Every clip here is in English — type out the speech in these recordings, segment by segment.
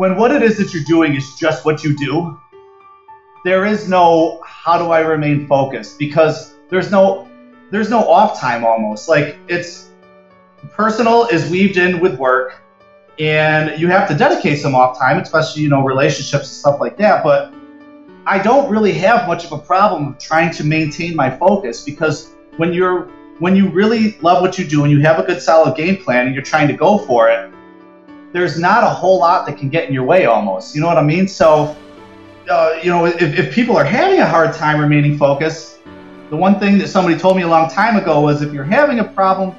When what it is that you're doing is just what you do, there is no how do I remain focused because there's no there's no off time almost. Like it's personal is weaved in with work and you have to dedicate some off time, especially, you know, relationships and stuff like that. But I don't really have much of a problem trying to maintain my focus because when you're when you really love what you do and you have a good solid game plan and you're trying to go for it, there's not a whole lot that can get in your way almost. You know what I mean? So, uh, you know, if, if people are having a hard time remaining focused, the one thing that somebody told me a long time ago was if you're having a problem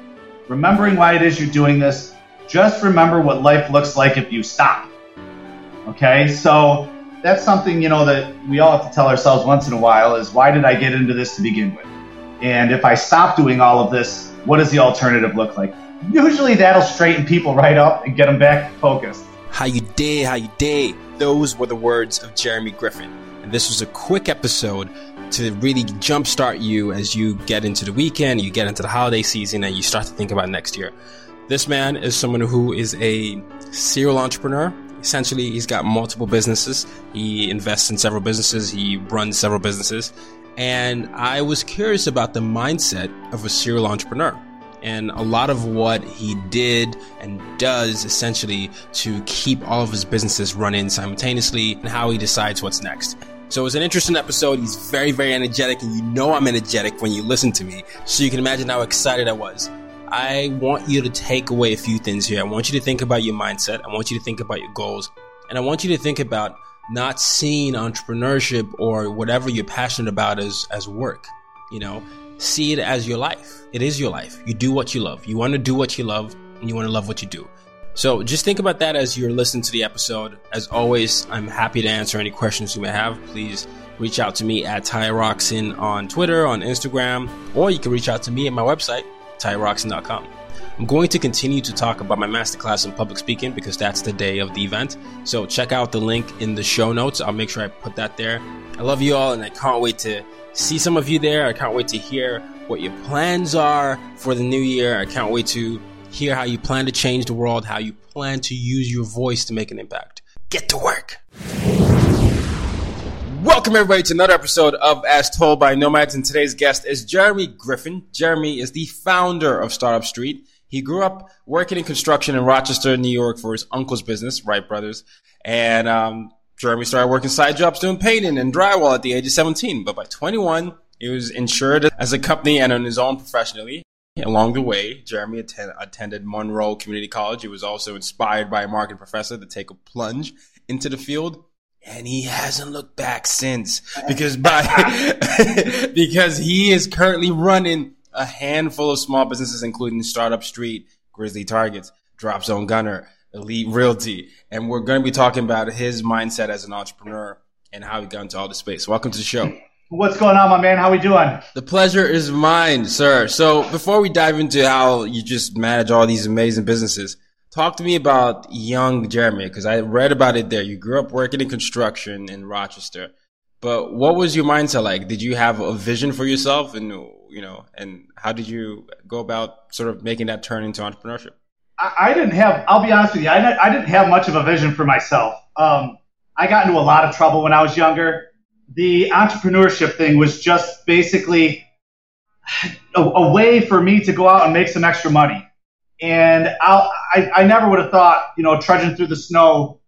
remembering why it is you're doing this, just remember what life looks like if you stop. Okay? So, that's something, you know, that we all have to tell ourselves once in a while is why did I get into this to begin with? And if I stop doing all of this, what does the alternative look like? Usually that'll straighten people right up and get them back focused. How you day, how you day. Those were the words of Jeremy Griffin. And this was a quick episode to really jumpstart you as you get into the weekend, you get into the holiday season, and you start to think about next year. This man is someone who is a serial entrepreneur. Essentially, he's got multiple businesses. He invests in several businesses. He runs several businesses. And I was curious about the mindset of a serial entrepreneur and a lot of what he did and does essentially to keep all of his businesses running simultaneously and how he decides what's next. So it was an interesting episode. He's very, very energetic, and you know I'm energetic when you listen to me. So you can imagine how excited I was. I want you to take away a few things here. I want you to think about your mindset. I want you to think about your goals. And I want you to think about not seeing entrepreneurship or whatever you're passionate about as, as work. You know, see it as your life. It is your life. You do what you love. You want to do what you love and you want to love what you do. So just think about that as you're listening to the episode. As always, I'm happy to answer any questions you may have. Please reach out to me at TyRoxin on Twitter, on Instagram, or you can reach out to me at my website, tyroxin.com. I'm going to continue to talk about my masterclass in public speaking because that's the day of the event. So check out the link in the show notes. I'll make sure I put that there. I love you all and I can't wait to see some of you there. I can't wait to hear what your plans are for the new year. I can't wait to hear how you plan to change the world, how you plan to use your voice to make an impact. Get to work. Welcome everybody to another episode of As Told by Nomads, and today's guest is Jeremy Griffin. Jeremy is the founder of Startup Street. He grew up working in construction in Rochester, New York for his uncle's business, Wright Brothers. And um, Jeremy started working side jobs doing painting and drywall at the age of 17. But by 21, he was insured as a company and on his own professionally. Along the way, Jeremy atten- attended Monroe Community College. He was also inspired by a marketing professor to take a plunge into the field. And he hasn't looked back since because by, because he is currently running a handful of small businesses, including Startup Street, Grizzly Targets, Drop Zone Gunner, Elite Realty. And we're going to be talking about his mindset as an entrepreneur and how he got into all this space. Welcome to the show. What's going on, my man? How we doing? The pleasure is mine, sir. So before we dive into how you just manage all these amazing businesses, talk to me about young Jeremy, because I read about it there. You grew up working in construction in Rochester. But what was your mindset like? Did you have a vision for yourself and, you know, and how did you go about sort of making that turn into entrepreneurship? I, didn't have. I'll be honest with you. I didn't have much of a vision for myself. Um, I got into a lot of trouble when I was younger. The entrepreneurship thing was just basically a, a way for me to go out and make some extra money. and I'll, I I never would have thought you know trudging through the snow,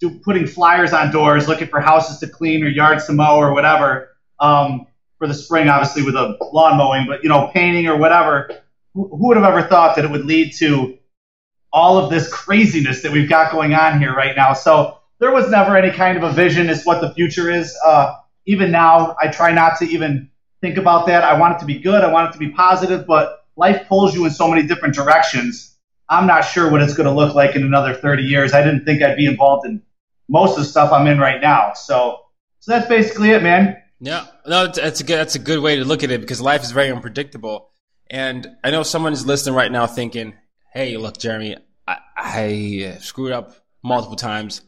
do, putting flyers on doors, looking for houses to clean or yards to mow or whatever. Um, for the spring, obviously with a lawn mowing, but you know painting or whatever. Who, who would have ever thought that it would lead to all of this craziness that we've got going on here right now? So there was never any kind of a vision as what the future is. Uh, even now, I try not to even think about that. I want it to be good. I want it to be positive, but life pulls you in so many different directions. I'm not sure what it's going to look like in another 30 years. I didn't think I'd be involved in most of the stuff I'm in right now. So, so that's basically it, man. Yeah, no, that's a good that's a good way to look at it because life is very unpredictable. And I know someone is listening right now thinking, "Hey, look, Jeremy, I, screwed up multiple times.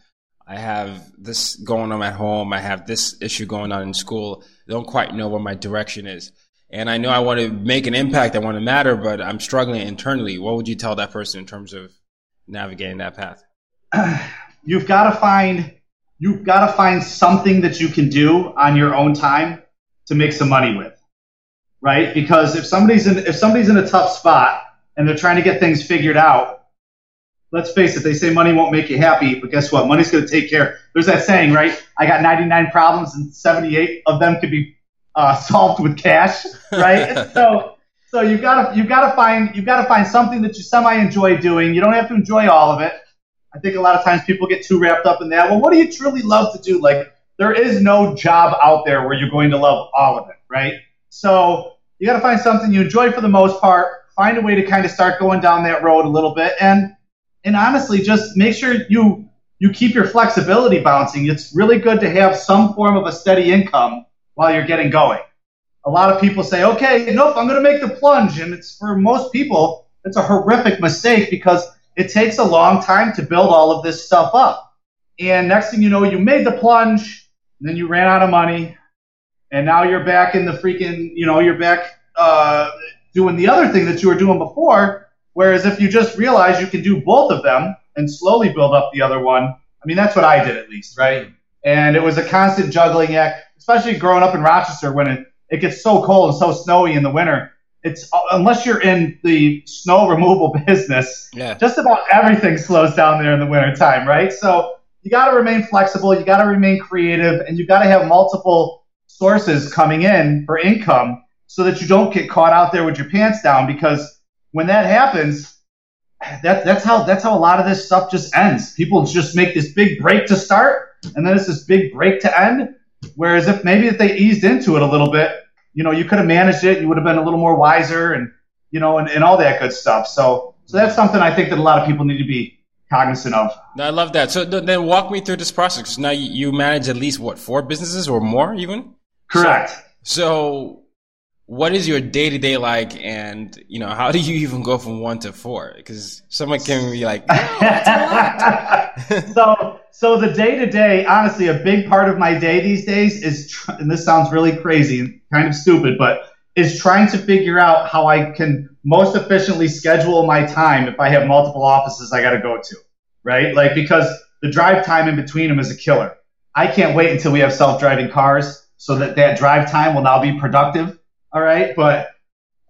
I have this going on at home. I have this issue going on in school. I don't quite know what my direction is. And I know I want to make an impact. I want to matter, but I'm struggling internally. What would you tell that person in terms of navigating that path? You've got to find you've got to find something that you can do on your own time to make some money with, right? Because if somebody's in if somebody's in a tough spot and they're trying to get things figured out, let's face it, they say money won't make you happy, but guess what? Money's going to take care. There's that saying, right? I got 99 problems and 78 of them could be uh, solved with cash, right? so, so you've got to you've got to find you've got to find something that you semi enjoy doing. You don't have to enjoy all of it. I think a lot of times people get too wrapped up in that. Well, what do you truly love to do? Like, there is no job out there where you're going to love all of it, right? So you got to find something you enjoy for the most part. Find a way to kind of start going down that road a little bit, and and honestly, just make sure you you keep your flexibility bouncing. It's really good to have some form of a steady income while you're getting going. A lot of people say, okay, nope, I'm going to make the plunge. And it's for most people, it's a horrific mistake because it takes a long time to build all of this stuff up. And next thing you know, you made the plunge, and then you ran out of money, and now you're back in the freaking, you know, you're back uh, doing the other thing that you were doing before Whereas if you just realize you can do both of them and slowly build up the other one, I mean, that's what I did at least, right? And it was a constant juggling act, especially growing up in Rochester when it, it gets so cold and so snowy in the winter. It's unless you're in the snow removal business, Yeah. just about everything slows down there in the wintertime, right? So you got to remain flexible, you got to remain creative, and you got to have multiple sources coming in for income so that you don't get caught out there with your pants down because when that happens, that, that's how that's how a lot of this stuff just ends. People just make this big break to start, and then it's this big break to end. Whereas if maybe if they eased into it a little bit, you know, you could have managed it. You would have been a little more wiser, and you know, and, and all that good stuff. So so that's something I think that a lot of people need to be cognizant of. I love that. So th- then walk me through this process. now you, you manage at least what four businesses or more even. Correct. So what is your day to day like, and you know how do you even go from one to four? Because someone can be like, so so the day to day, honestly, a big part of my day these days is, tr- and this sounds really crazy and kind of stupid, but is trying to figure out how I can most efficiently schedule my time if I have multiple offices I got to go to, right? Like because the drive time in between them is a killer. I can't wait until we have self driving cars so that that drive time will now be productive. All right, but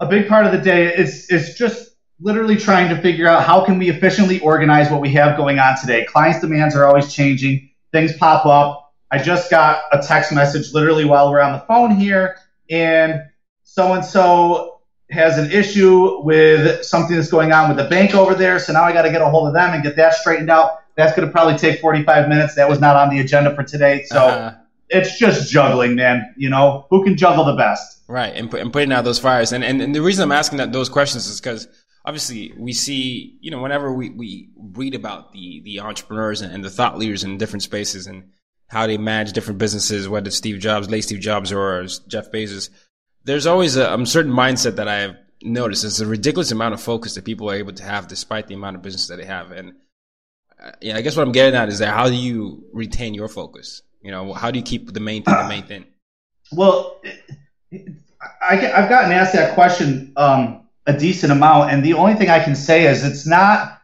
a big part of the day is is just literally trying to figure out how can we efficiently organize what we have going on today. Clients' demands are always changing. Things pop up. I just got a text message literally while we're on the phone here, and so and so has an issue with something that's going on with the bank over there. So now I got to get a hold of them and get that straightened out. That's going to probably take 45 minutes. That was not on the agenda for today. So Uh-huh. It's just juggling, man. You know, who can juggle the best? Right, and, and putting out those fires. And, and, and the reason I'm asking that those questions is because obviously we see, you know, whenever we, we read about the, the entrepreneurs and, and the thought leaders in different spaces and how they manage different businesses, whether it's Steve Jobs, late Steve Jobs, or Jeff Bezos, there's always a, a certain mindset that I've noticed. It's a ridiculous amount of focus that people are able to have despite the amount of business that they have. And uh, yeah, I guess what I'm getting at is that how do you retain your focus? You know, how do you keep the main thing the main thing? Well, I, have gotten asked that question um, a decent amount, and the only thing I can say is it's not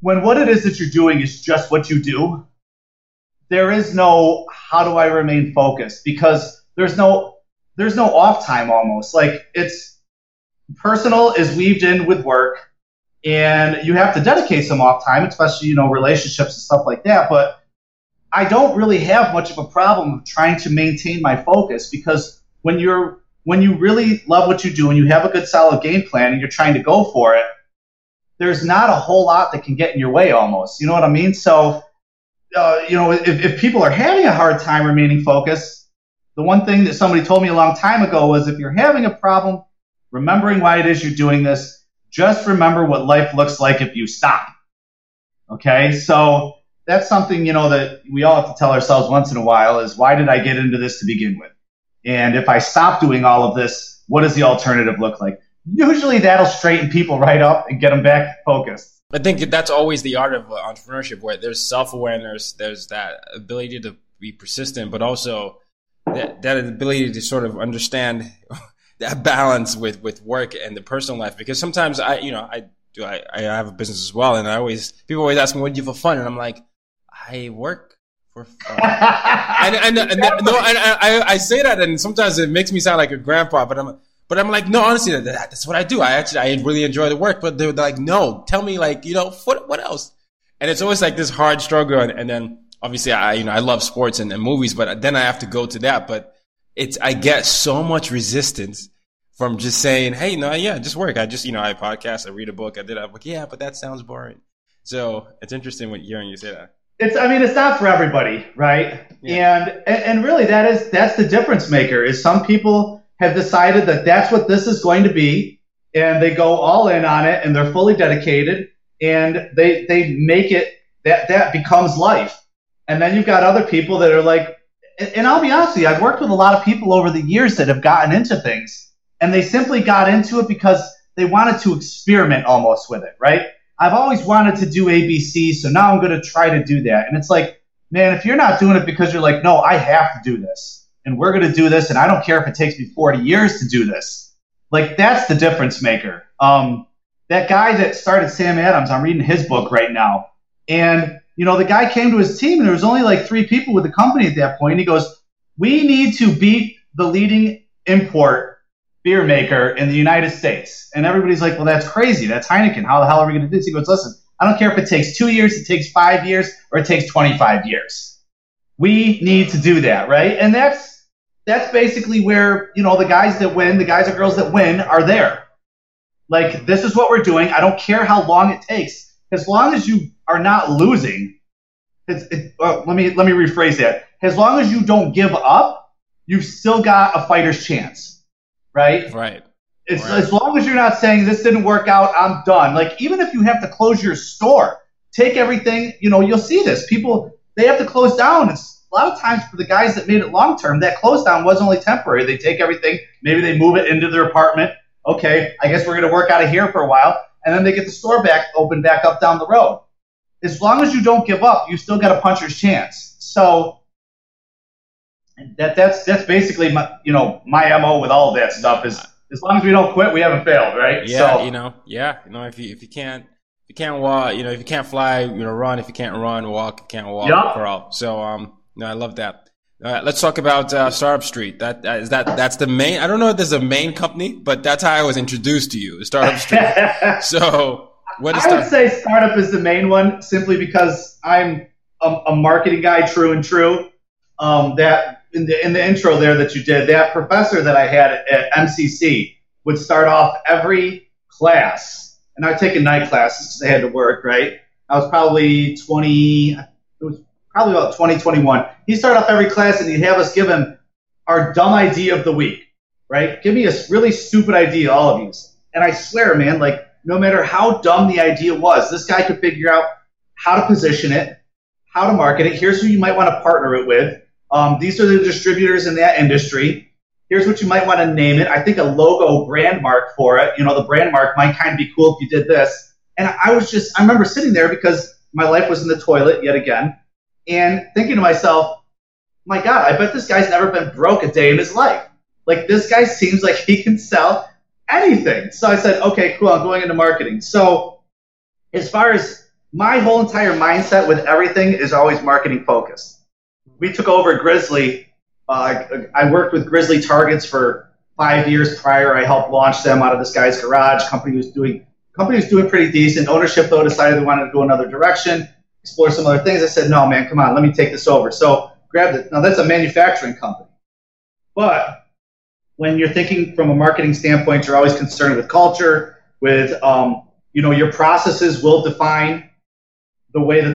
when what it is that you're doing is just what you do. There is no how do I remain focused because there's no there's no off time almost like it's personal is weaved in with work and you have to dedicate some off time, especially you know relationships and stuff like that. But I don't really have much of a problem of trying to maintain my focus because when you're when you really love what you do and you have a good solid game plan and you're trying to go for it, there's not a whole lot that can get in your way almost. You know what I mean? So, uh, you know, if, if people are having a hard time remaining focused, the one thing that somebody told me a long time ago was if you're having a problem remembering why it is you're doing this, just remember what life looks like if you stop. Okay? So that's something, you know, that we all have to tell ourselves once in a while is why did I get into this to begin with? And if I stop doing all of this, what does the alternative look like? Usually that'll straighten people right up and get them back focused. I think that's always the art of uh, entrepreneurship, where there's self awareness, there's that ability to be persistent, but also that, that ability to sort of understand that balance with, with work and the personal life. Because sometimes I, you know, I do, I, I have a business as well. And I always, people always ask me, what do you do for fun? And I'm like, I work for fun. and, and, and, no, and I, I say that, and sometimes it makes me sound like a grandpa, but I'm, but I'm like, no, honestly, that, that's what I do. I actually, I really enjoy the work, but they're like, no, tell me, like, you know, what, what else? And it's always like this hard struggle. And, and then obviously, I, you know, I love sports and, and movies, but then I have to go to that. But it's, I get so much resistance from just saying, Hey, no, yeah, just work. I just, you know, I podcast, I read a book, I did, I'm like, yeah, but that sounds boring. So it's interesting when hearing you say that it's i mean it's not for everybody right? Yeah. and and really that is that's the difference maker is some people have decided that that's what this is going to be and they go all in on it and they're fully dedicated and they they make it that that becomes life. And then you've got other people that are like and i'll be honest with you i've worked with a lot of people over the years that have gotten into things and they simply got into it because they wanted to experiment almost with it right I've always wanted to do ABC, so now I'm going to try to do that. And it's like, man, if you're not doing it because you're like, no, I have to do this, and we're going to do this, and I don't care if it takes me 40 years to do this. Like, that's the difference maker. Um, that guy that started Sam Adams, I'm reading his book right now. And, you know, the guy came to his team, and there was only like three people with the company at that point. And he goes, we need to beat the leading import beer maker in the United States. And everybody's like, well, that's crazy. That's Heineken. How the hell are we going to do this? He goes, listen, I don't care if it takes two years, it takes five years, or it takes 25 years. We need to do that, right? And that's that's basically where you know the guys that win, the guys or girls that win, are there. Like this is what we're doing. I don't care how long it takes, as long as you are not losing. It, well, let me let me rephrase that. As long as you don't give up, you've still got a fighter's chance right? Right. It's right. as long as you're not saying this didn't work out, I'm done. Like even if you have to close your store, take everything. You know, you'll see this. People they have to close down. It's a lot of times for the guys that made it long term. That close down was only temporary. They take everything, maybe they move it into their apartment. Okay, I guess we're going to work out of here for a while, and then they get the store back open back up down the road. As long as you don't give up, you still got a puncher's chance. So that that's that's basically my you know my mo with all that stuff is as long as we don't quit, we haven't failed, right? Yeah, so, you know, yeah, you know, if you if you can't if you can't walk, you know, if you can't fly, you know, run. If you can't run, walk. You can't walk, yep. crawl. So, um, no, I love that. All right, let's talk about uh, Startup Street. That uh, is that that's the main. I don't know if there's a main company, but that's how I was introduced to you, Startup Street. so, what is? I would say Startup is the main one, simply because I'm a, a marketing guy, true and true. Um, that in the in the intro there that you did, that professor that I had at MCC would start off every class, and I would take a night classes because I had to work. Right, I was probably 20. It was probably about 2021. He'd start off every class and he'd have us give him our dumb idea of the week. Right, give me a really stupid idea, all of you. And I swear, man, like no matter how dumb the idea was, this guy could figure out how to position it, how to market it. Here's who you might want to partner it with um, these are the distributors in that industry. Here's what you might want to name it. I think a logo brand mark for it. You know, the brand mark might kind of be cool if you did this. And I was just, I remember sitting there because my life was in the toilet yet again and thinking to myself, my God, I bet this guy's never been broke a day in his life. Like, this guy seems like he can sell anything. So I said, okay, cool, I'm going into marketing. So, as far as my whole entire mindset with everything is always marketing focused we took over Grizzly. Uh, I worked with Grizzly Targets for five years prior. I helped launch them out of this guy's garage. Company was doing company was doing pretty decent. Ownership though decided they wanted to go another direction, explore some other things. I said, no, man, come on, let me take this over. So grabbed it. Now that's a manufacturing company, but when you're thinking from a marketing standpoint, you're always concerned with culture, with um, you know your processes will define the way that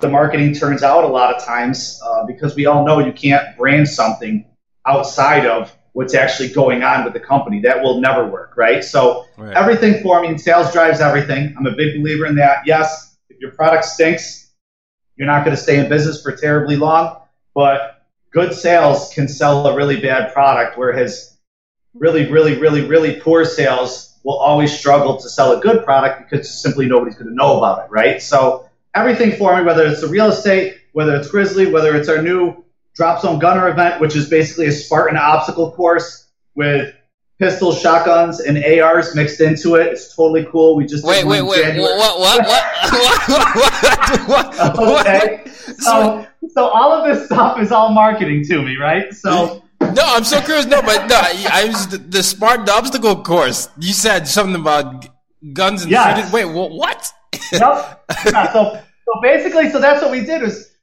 The marketing turns out a lot of times uh, because we all know you can't brand something outside of what's actually going on with the company. That will never work, right? So Right. everything for me, sales drives everything. I'm a big believer in that. Yes, if your product stinks, you're not going to stay in business for terribly long, but good sales can sell a really bad product, whereas really, really, really, really poor sales will always struggle to sell a good product because simply nobody's going to know about it, right? So everything for me, whether it's the real estate, whether it's Grizzly, whether it's our new Drop Zone Gunner event, which is basically a Spartan obstacle course with pistols, shotguns, and ARs mixed into it. It's totally cool. We just Wait, wait, wait. What? What? What? What? What? what? okay. So, so all of this stuff is all marketing to me, right? So No, I'm so curious. No, but no, I, I was the, the Spartan obstacle course. You said something about g- guns and Yes. shooting. Wait, what? yep. Yeah, so, so basically, so that's what we did was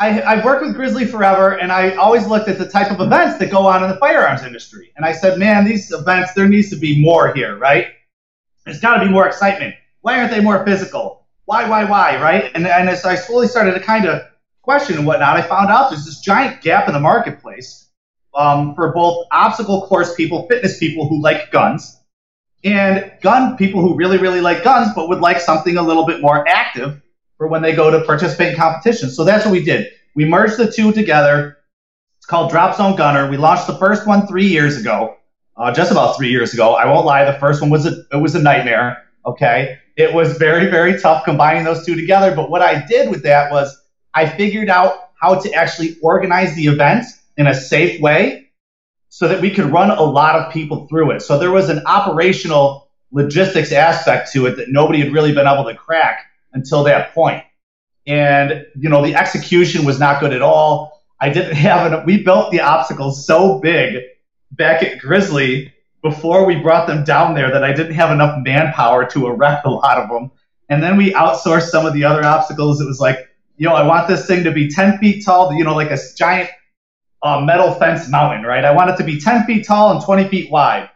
I, I've worked with Grizzly forever, and I always looked at the type of events that go on in the firearms industry. And I said, man, these events, there needs to be more here, right? There's got to be more excitement. Why aren't they more physical? Why, why, why, right? And, and as I slowly started to kind of question and whatnot, I found out there's this giant gap in the marketplace um, for both obstacle course people, fitness people who like guns, and gun people who really, really like guns but would like something a little bit more active for when they go to participate in competitions. So that's what we did. We merged the two together. It's called Drop Zone Gunner. We launched the first one three years ago, uh, just about three years ago. I won't lie, the first one was a it was a nightmare. Okay, it was very very tough combining those two together. But what I did with that was I figured out how to actually organize the event in a safe way so that we could run a lot of people through it. So there was an operational logistics aspect to it that nobody had really been able to crack until that point. And, you know, the execution was not good at all. I didn't have it. We built the obstacles so big back at Grizzly before we brought them down there that I didn't have enough manpower to erect a lot of them. And then we outsourced some of the other obstacles. It was like, you know, I want this thing to be 10 feet tall, you know, like a giant uh, metal fence mountain, right? I want it to be 10 feet tall and 20 feet wide.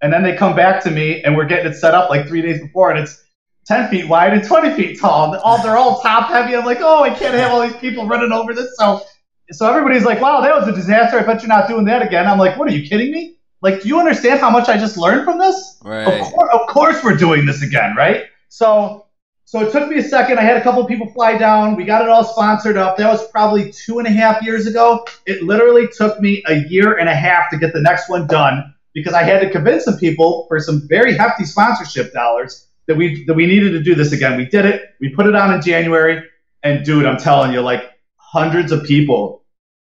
And then they come back to me and we're getting it set up like three days before and it's 10 feet wide and 20 feet tall. And all, they're all top heavy. I'm like, oh, I can't have all these people running over this. So, so everybody's like, wow, that was a disaster. I bet you're not doing that again. I'm like, what are you kidding me? Like, do you understand how much I just learned from this? Right. Of, of course we're doing this again, right? So, so it took me a second. I had a couple people fly down. We got it all sponsored up. That was probably two and a half years ago. It literally took me a year and a half to get the next one done because I had to convince some people for some very hefty sponsorship dollars that we that we needed to do this again. We did it. We put it on in January, and dude, I'm telling you, like hundreds of people,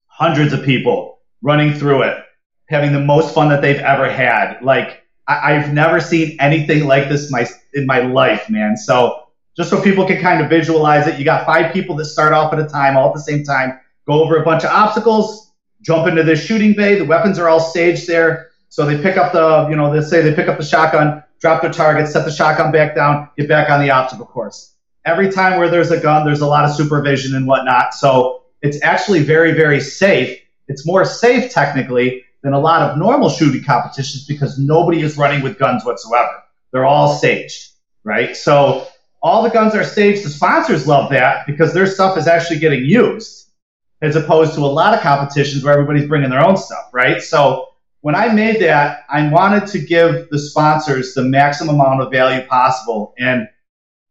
hundreds of people running through it, having the most fun that they've ever had. Like I, I've never seen anything like this my in my life, man. So just so people can kind of visualize it, you got five people that start off at a time, all at the same time, go over a bunch of obstacles, jump into this shooting bay. The weapons are all staged there. So they pick up the, you know, they say they pick up the shotgun, drop their target, set the shotgun back down, get back on the obstacle course. Every time where there's a gun, there's a lot of supervision and whatnot. So it's actually very, very safe. It's more safe technically than a lot of normal shooting competitions because nobody is running with guns whatsoever. They're all staged, right? So all the guns are staged. The sponsors love that because their stuff is actually getting used as opposed to a lot of competitions where everybody's bringing their own stuff, right? So when I made that, I wanted to give the sponsors the maximum amount of value possible. And it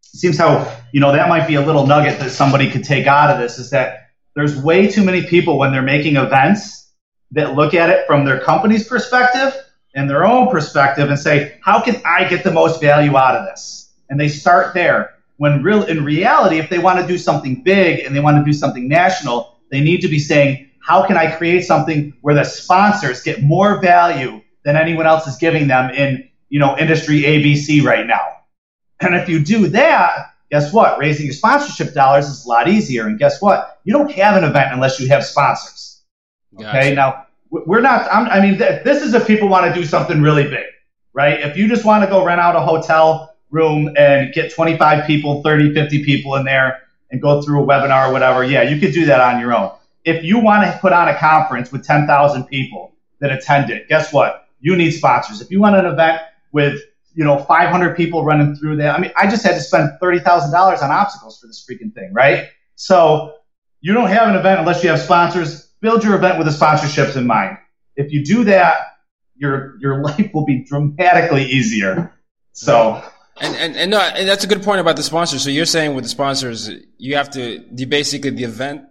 seems how, you know, that might be a little nugget that somebody could take out of this is that there's way too many people when they're making events that look at it from their company's perspective and their own perspective and say, how can I get the most value out of this? And they start there. When real, in reality, if they want to do something big and they want to do something national, they need to be saying, how can I create something where the sponsors get more value than anyone else is giving them in, you know, industry ABC right now? And if you do that, guess what? Raising your sponsorship dollars is a lot easier. And guess what? You don't have an event unless you have sponsors. Gotcha. Okay. Now we're not, I'm, i mean, th- this is if people want to do something really big, right? If you just want to go rent out a hotel room and get 25 people, 30, 50 people in there and go through a webinar or whatever, yeah, you could do that on your own. If you want to put on a conference with 10,000 people that attend it, guess what? You need sponsors. If you want an event with, you know, 500 people running through there, I mean, I just had to spend $30,000 on obstacles for this freaking thing, right? So you don't have an event unless you have sponsors. Build your event with the sponsorships in mind. If you do that, your your life will be dramatically easier. So and and and, no, and that's a good point about the sponsors. So you're saying with the sponsors, you have to the basically the event,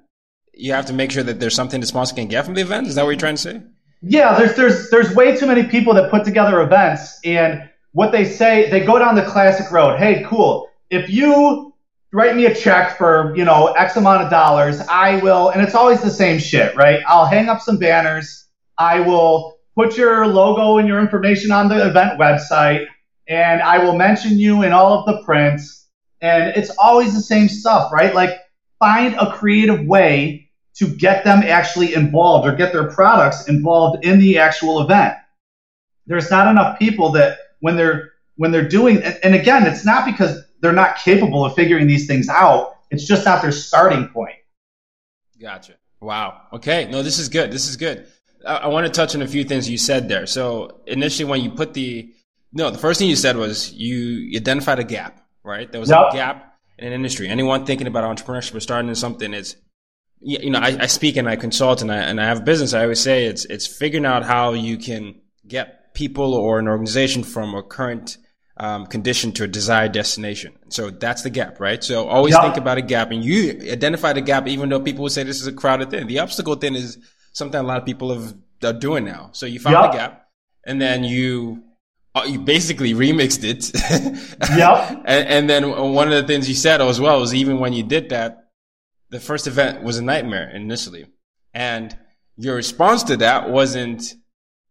you have to make sure that there's something the sponsor can get from the event. Is that what you're trying to say? Yeah, there's there's there's way too many people that put together events, and what they say, they go down the classic road. Hey, cool. If you write me a check for you know X amount of dollars, I will, and it's always the same shit, right? I'll hang up some banners. I will put your logo and your information on the event website and I will mention you in all of the prints. And it's always the same stuff, right? Like find a creative way to get them actually involved or get their products involved in the actual event. There's not enough people that when they're when they're doing and again, it's not because they're not capable of figuring these things out. It's just not their starting point. Gotcha. Wow. Okay. No, this is good. This is good. I, I want to touch on a few things you said there. So initially, when you put the no, the first thing you said was you identified a gap, right? There was yep. a gap in an industry. Anyone thinking about entrepreneurship or starting something, it's you know, I, I speak and I consult and I and I have a business. I always say it's it's figuring out how you can get people or an organization from a current um, condition to a desired destination. So that's the gap, right? So always yep. think about a gap, and you identify the gap, even though people would say this is a crowded thing. The obstacle thing is something a lot of people have, are doing now. So you found yep. the gap, and then you Uh, you basically remixed it. yep. And, and, then one of the things you said as well was even when you did that, the first event was a nightmare initially. And your response to that wasn't,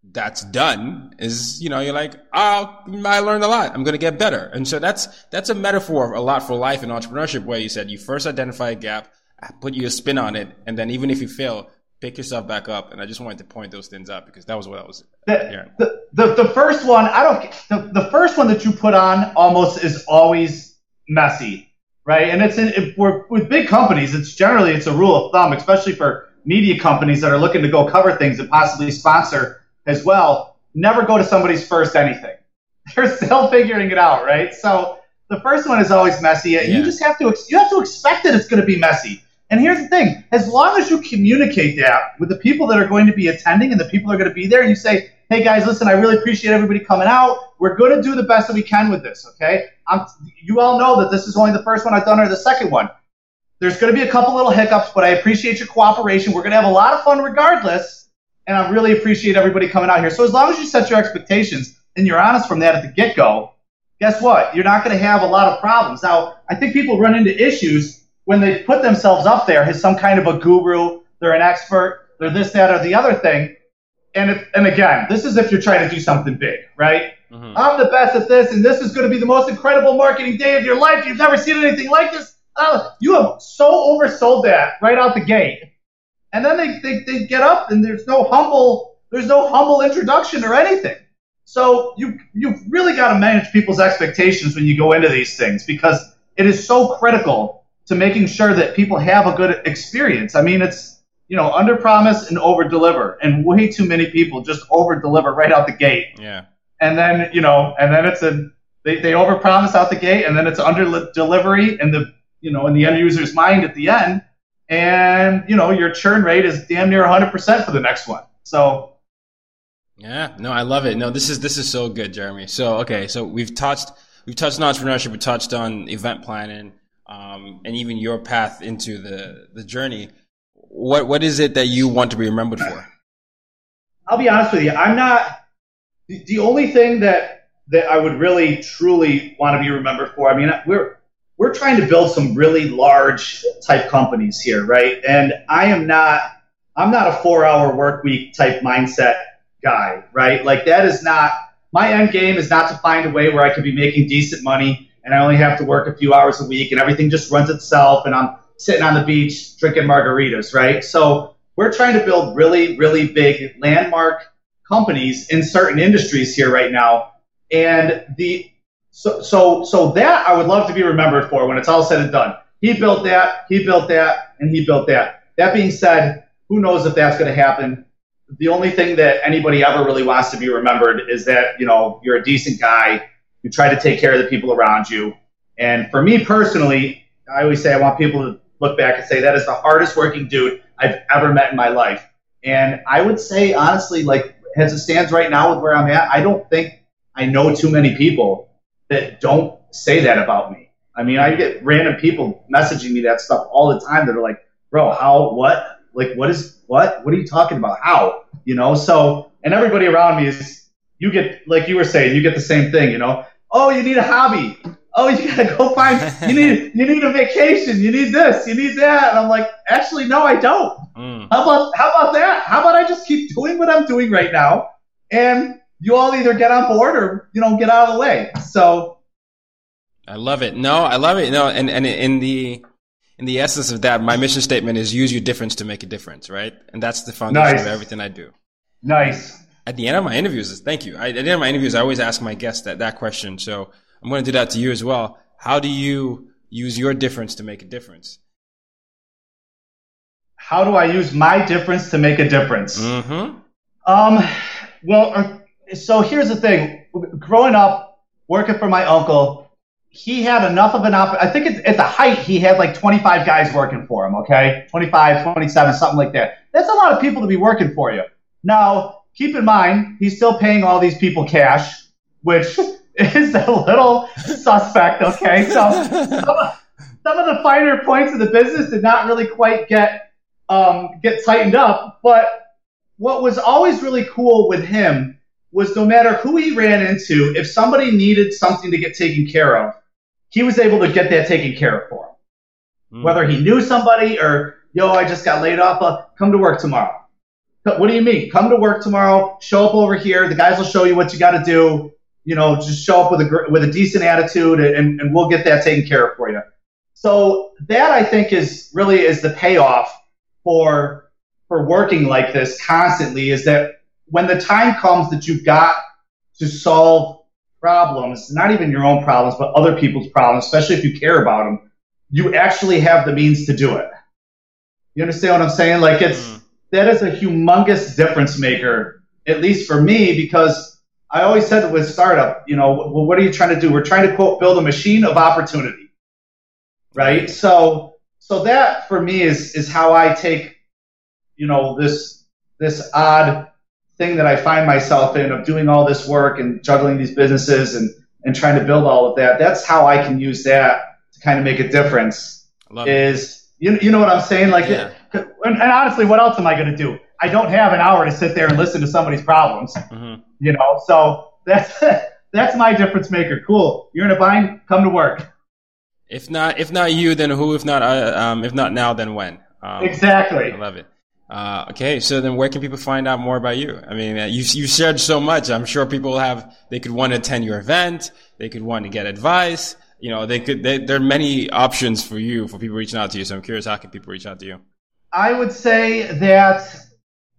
that's done is, you know, you're like, oh, I learned a lot. I'm going to get better. And so that's, that's a metaphor a lot for life and entrepreneurship where you said you first identify a gap, put your spin on it. And then even if you fail, pick yourself back up. And I just wanted to point those things out because that was what I was the, the, the, the, first one, I don't, the, the first one that you put on almost is always messy, right? And it's in, if we're, with big companies, it's generally, it's a rule of thumb, especially for media companies that are looking to go cover things and possibly sponsor as well. Never go to somebody's first anything. They're still figuring it out, right? So the first one is always messy. Yeah. You just have to, you have to expect that it's going to be messy. And here's the thing as long as you communicate that with the people that are going to be attending and the people that are going to be there, and you say, hey guys, listen, I really appreciate everybody coming out. We're going to do the best that we can with this, okay? I'm, you all know that this is only the first one I've done or the second one. There's going to be a couple little hiccups, but I appreciate your cooperation. We're going to have a lot of fun regardless, and I really appreciate everybody coming out here. So as long as you set your expectations and you're honest from that at the get go, guess what? You're not going to have a lot of problems. Now, I think people run into issues when they put themselves up there as some kind of a guru, they're an expert, they're this, that, or the other thing. And if, and again, this is if you're trying to do something big, right? Mm-hmm. I'm the best at this, and this is going to be the most incredible marketing day of your life. You've never seen anything like this. Uh, you have so oversold that right out the gate, and then they, they, they get up and there's no humble there's no humble introduction or anything. So you you've really got to manage people's expectations when you go into these things because it is so critical to making sure that people have a good experience. I mean, it's you know, under promise and over deliver. And way too many people just over deliver right out the gate. Yeah. And then, you know, and then it's a, they, they over promise out the gate and then it's under delivery in the, you know, in the end user's mind at the end. And, you know, your churn rate is damn near 100% for the next one. So, yeah, no, I love it. No, this is this is so good, Jeremy. So okay, so we've touched we've touched on entrepreneurship, we touched on event planning, um, and even your path into the the journey. What what is it that you want to be remembered for? I'll be honest with you. I'm not the, the only thing that that I would really truly want to be remembered for. I mean, we're we're trying to build some really large type companies here, right? And I am not I'm not a four hour work week type mindset guy, right? Like that is not my end game is not to find a way where I could be making decent money and I only have to work a few hours a week and everything just runs itself and I'm sitting on the beach drinking margaritas, right? So we're trying to build really, really big landmark companies in certain industries here right now. And the so so so that I would love to be remembered for when it's all said and done. He built that, he built that, and he built that. That being said, who knows if that's going to happen? the only thing that anybody ever really wants to be remembered is that you know you're a decent guy you try to take care of the people around you and for me personally i always say i want people to look back and say that is the hardest working dude i've ever met in my life and i would say honestly like as it stands right now with where i'm at i don't think i know too many people that don't say that about me i mean i get random people messaging me that stuff all the time that are like bro how what like, what is what? What are you talking about? How? You know? So, and everybody around me is, you get like you were saying, you get the same thing. You know? Oh, you need a hobby. Oh, you gotta go find. You need you need a vacation. You need this. You need that. And I'm like, actually, no, I don't. Mm. How about how about that? How about I just keep doing what I'm doing right now, and you all either get on board or you know get out of the way. So. I love it. No, I love it. No, and and in the in the essence of that, my mission statement is use your difference to make a difference, right? And that's the foundation nice. of everything I do. Nice. At the end of my interviews, thank you. I, at the end of my interviews, I always ask my guests that, that question. So I'm going to do that to you as well. How do you use your difference to make a difference? How do I use my difference to make a difference? Mm-hmm. Um, well, uh, so here's the thing. Growing up, working for my uncle, he had enough of an op. I think at the height he had like 25 guys working for him. Okay, 25, 27, something like that. That's a lot of people to be working for you. Now, keep in mind he's still paying all these people cash, which is a little suspect. Okay, so some of, some of the finer points of the business did not really quite get um, get tightened up. But what was always really cool with him was no matter who he ran into, if somebody needed something to get taken care of, he was able to get that taken care of for him. Mm. Whether he knew somebody or, yo, I just got laid off, uh, come to work tomorrow. What do you mean? Come to work tomorrow, show up over here, the guys will show you what you got to do. You know, just show up with a, with a decent attitude and, and we'll get that taken care of for you. So that I think is really is the payoff for, for working like this constantly is that when the time comes that you've got to solve problems, not even your own problems, but other people's problems, especially if you care about them, you actually have the means to do it. You understand what I'm saying? Like it's mm. That is a humongous difference maker, at least for me, because I always said with startup, you know, well, what are you trying to do? We're trying to quote build a machine of opportunity, right? So, so that for me is is how I take, you know, this this odd thing that I find myself in of doing all this work and juggling these businesses and, and trying to build all of that. That's how I can use that to kind of make a difference. is you, you know what I'm saying? Like, yeah. And, and, honestly, what else am I going to do? I don't have an hour to sit there and listen to somebody's problems. Mm-hmm. You know, so that's that's my difference maker. Cool. You're in a bind. Come to work. If not, if not you, then who? If not, uh, um, if not now, then when? Um, exactly. I love it. Uh, okay, so then where can people find out more about you? I mean, uh, you you shared so much. I'm sure people have they could want to attend your event, they could want to get advice. You know, they could. They, there are many options for you for people reaching out to you. So I'm curious, how can people reach out to you? I would say that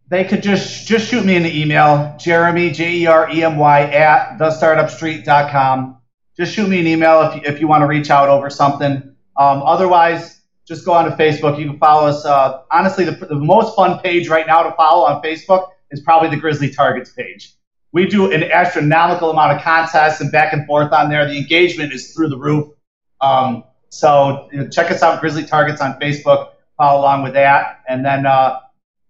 they could just just shoot me an email, Jeremy J E R E M Y at thestartupstreet.com. Just shoot me an email if you, if you want to reach out over something. Um, otherwise, just go onto Facebook. You can follow us. Uh, honestly, the, the most fun page right now to follow on Facebook is probably the Grizzly Targets page. We do an astronomical amount of contests and back and forth on there. The engagement is through the roof. Um, so you know, check us out, Grizzly Targets on Facebook. Follow along with that, and then uh,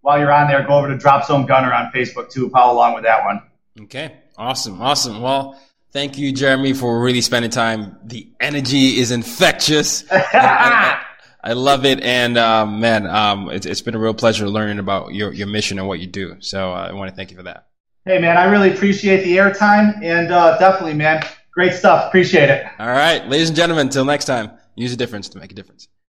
while you're on there, go over to Drop Zone Gunner on Facebook too. Follow along with that one. Okay, awesome, awesome. Well, thank you, Jeremy, for really spending time. The energy is infectious. I, I, I, love it, and um, man, um, it's, it's been a real pleasure learning about your your mission and what you do. So uh, I want to thank you for that. Hey, man, I really appreciate the airtime, and uh, definitely, man, great stuff. Appreciate it. All right, ladies and gentlemen, until next time, use a difference to make a difference.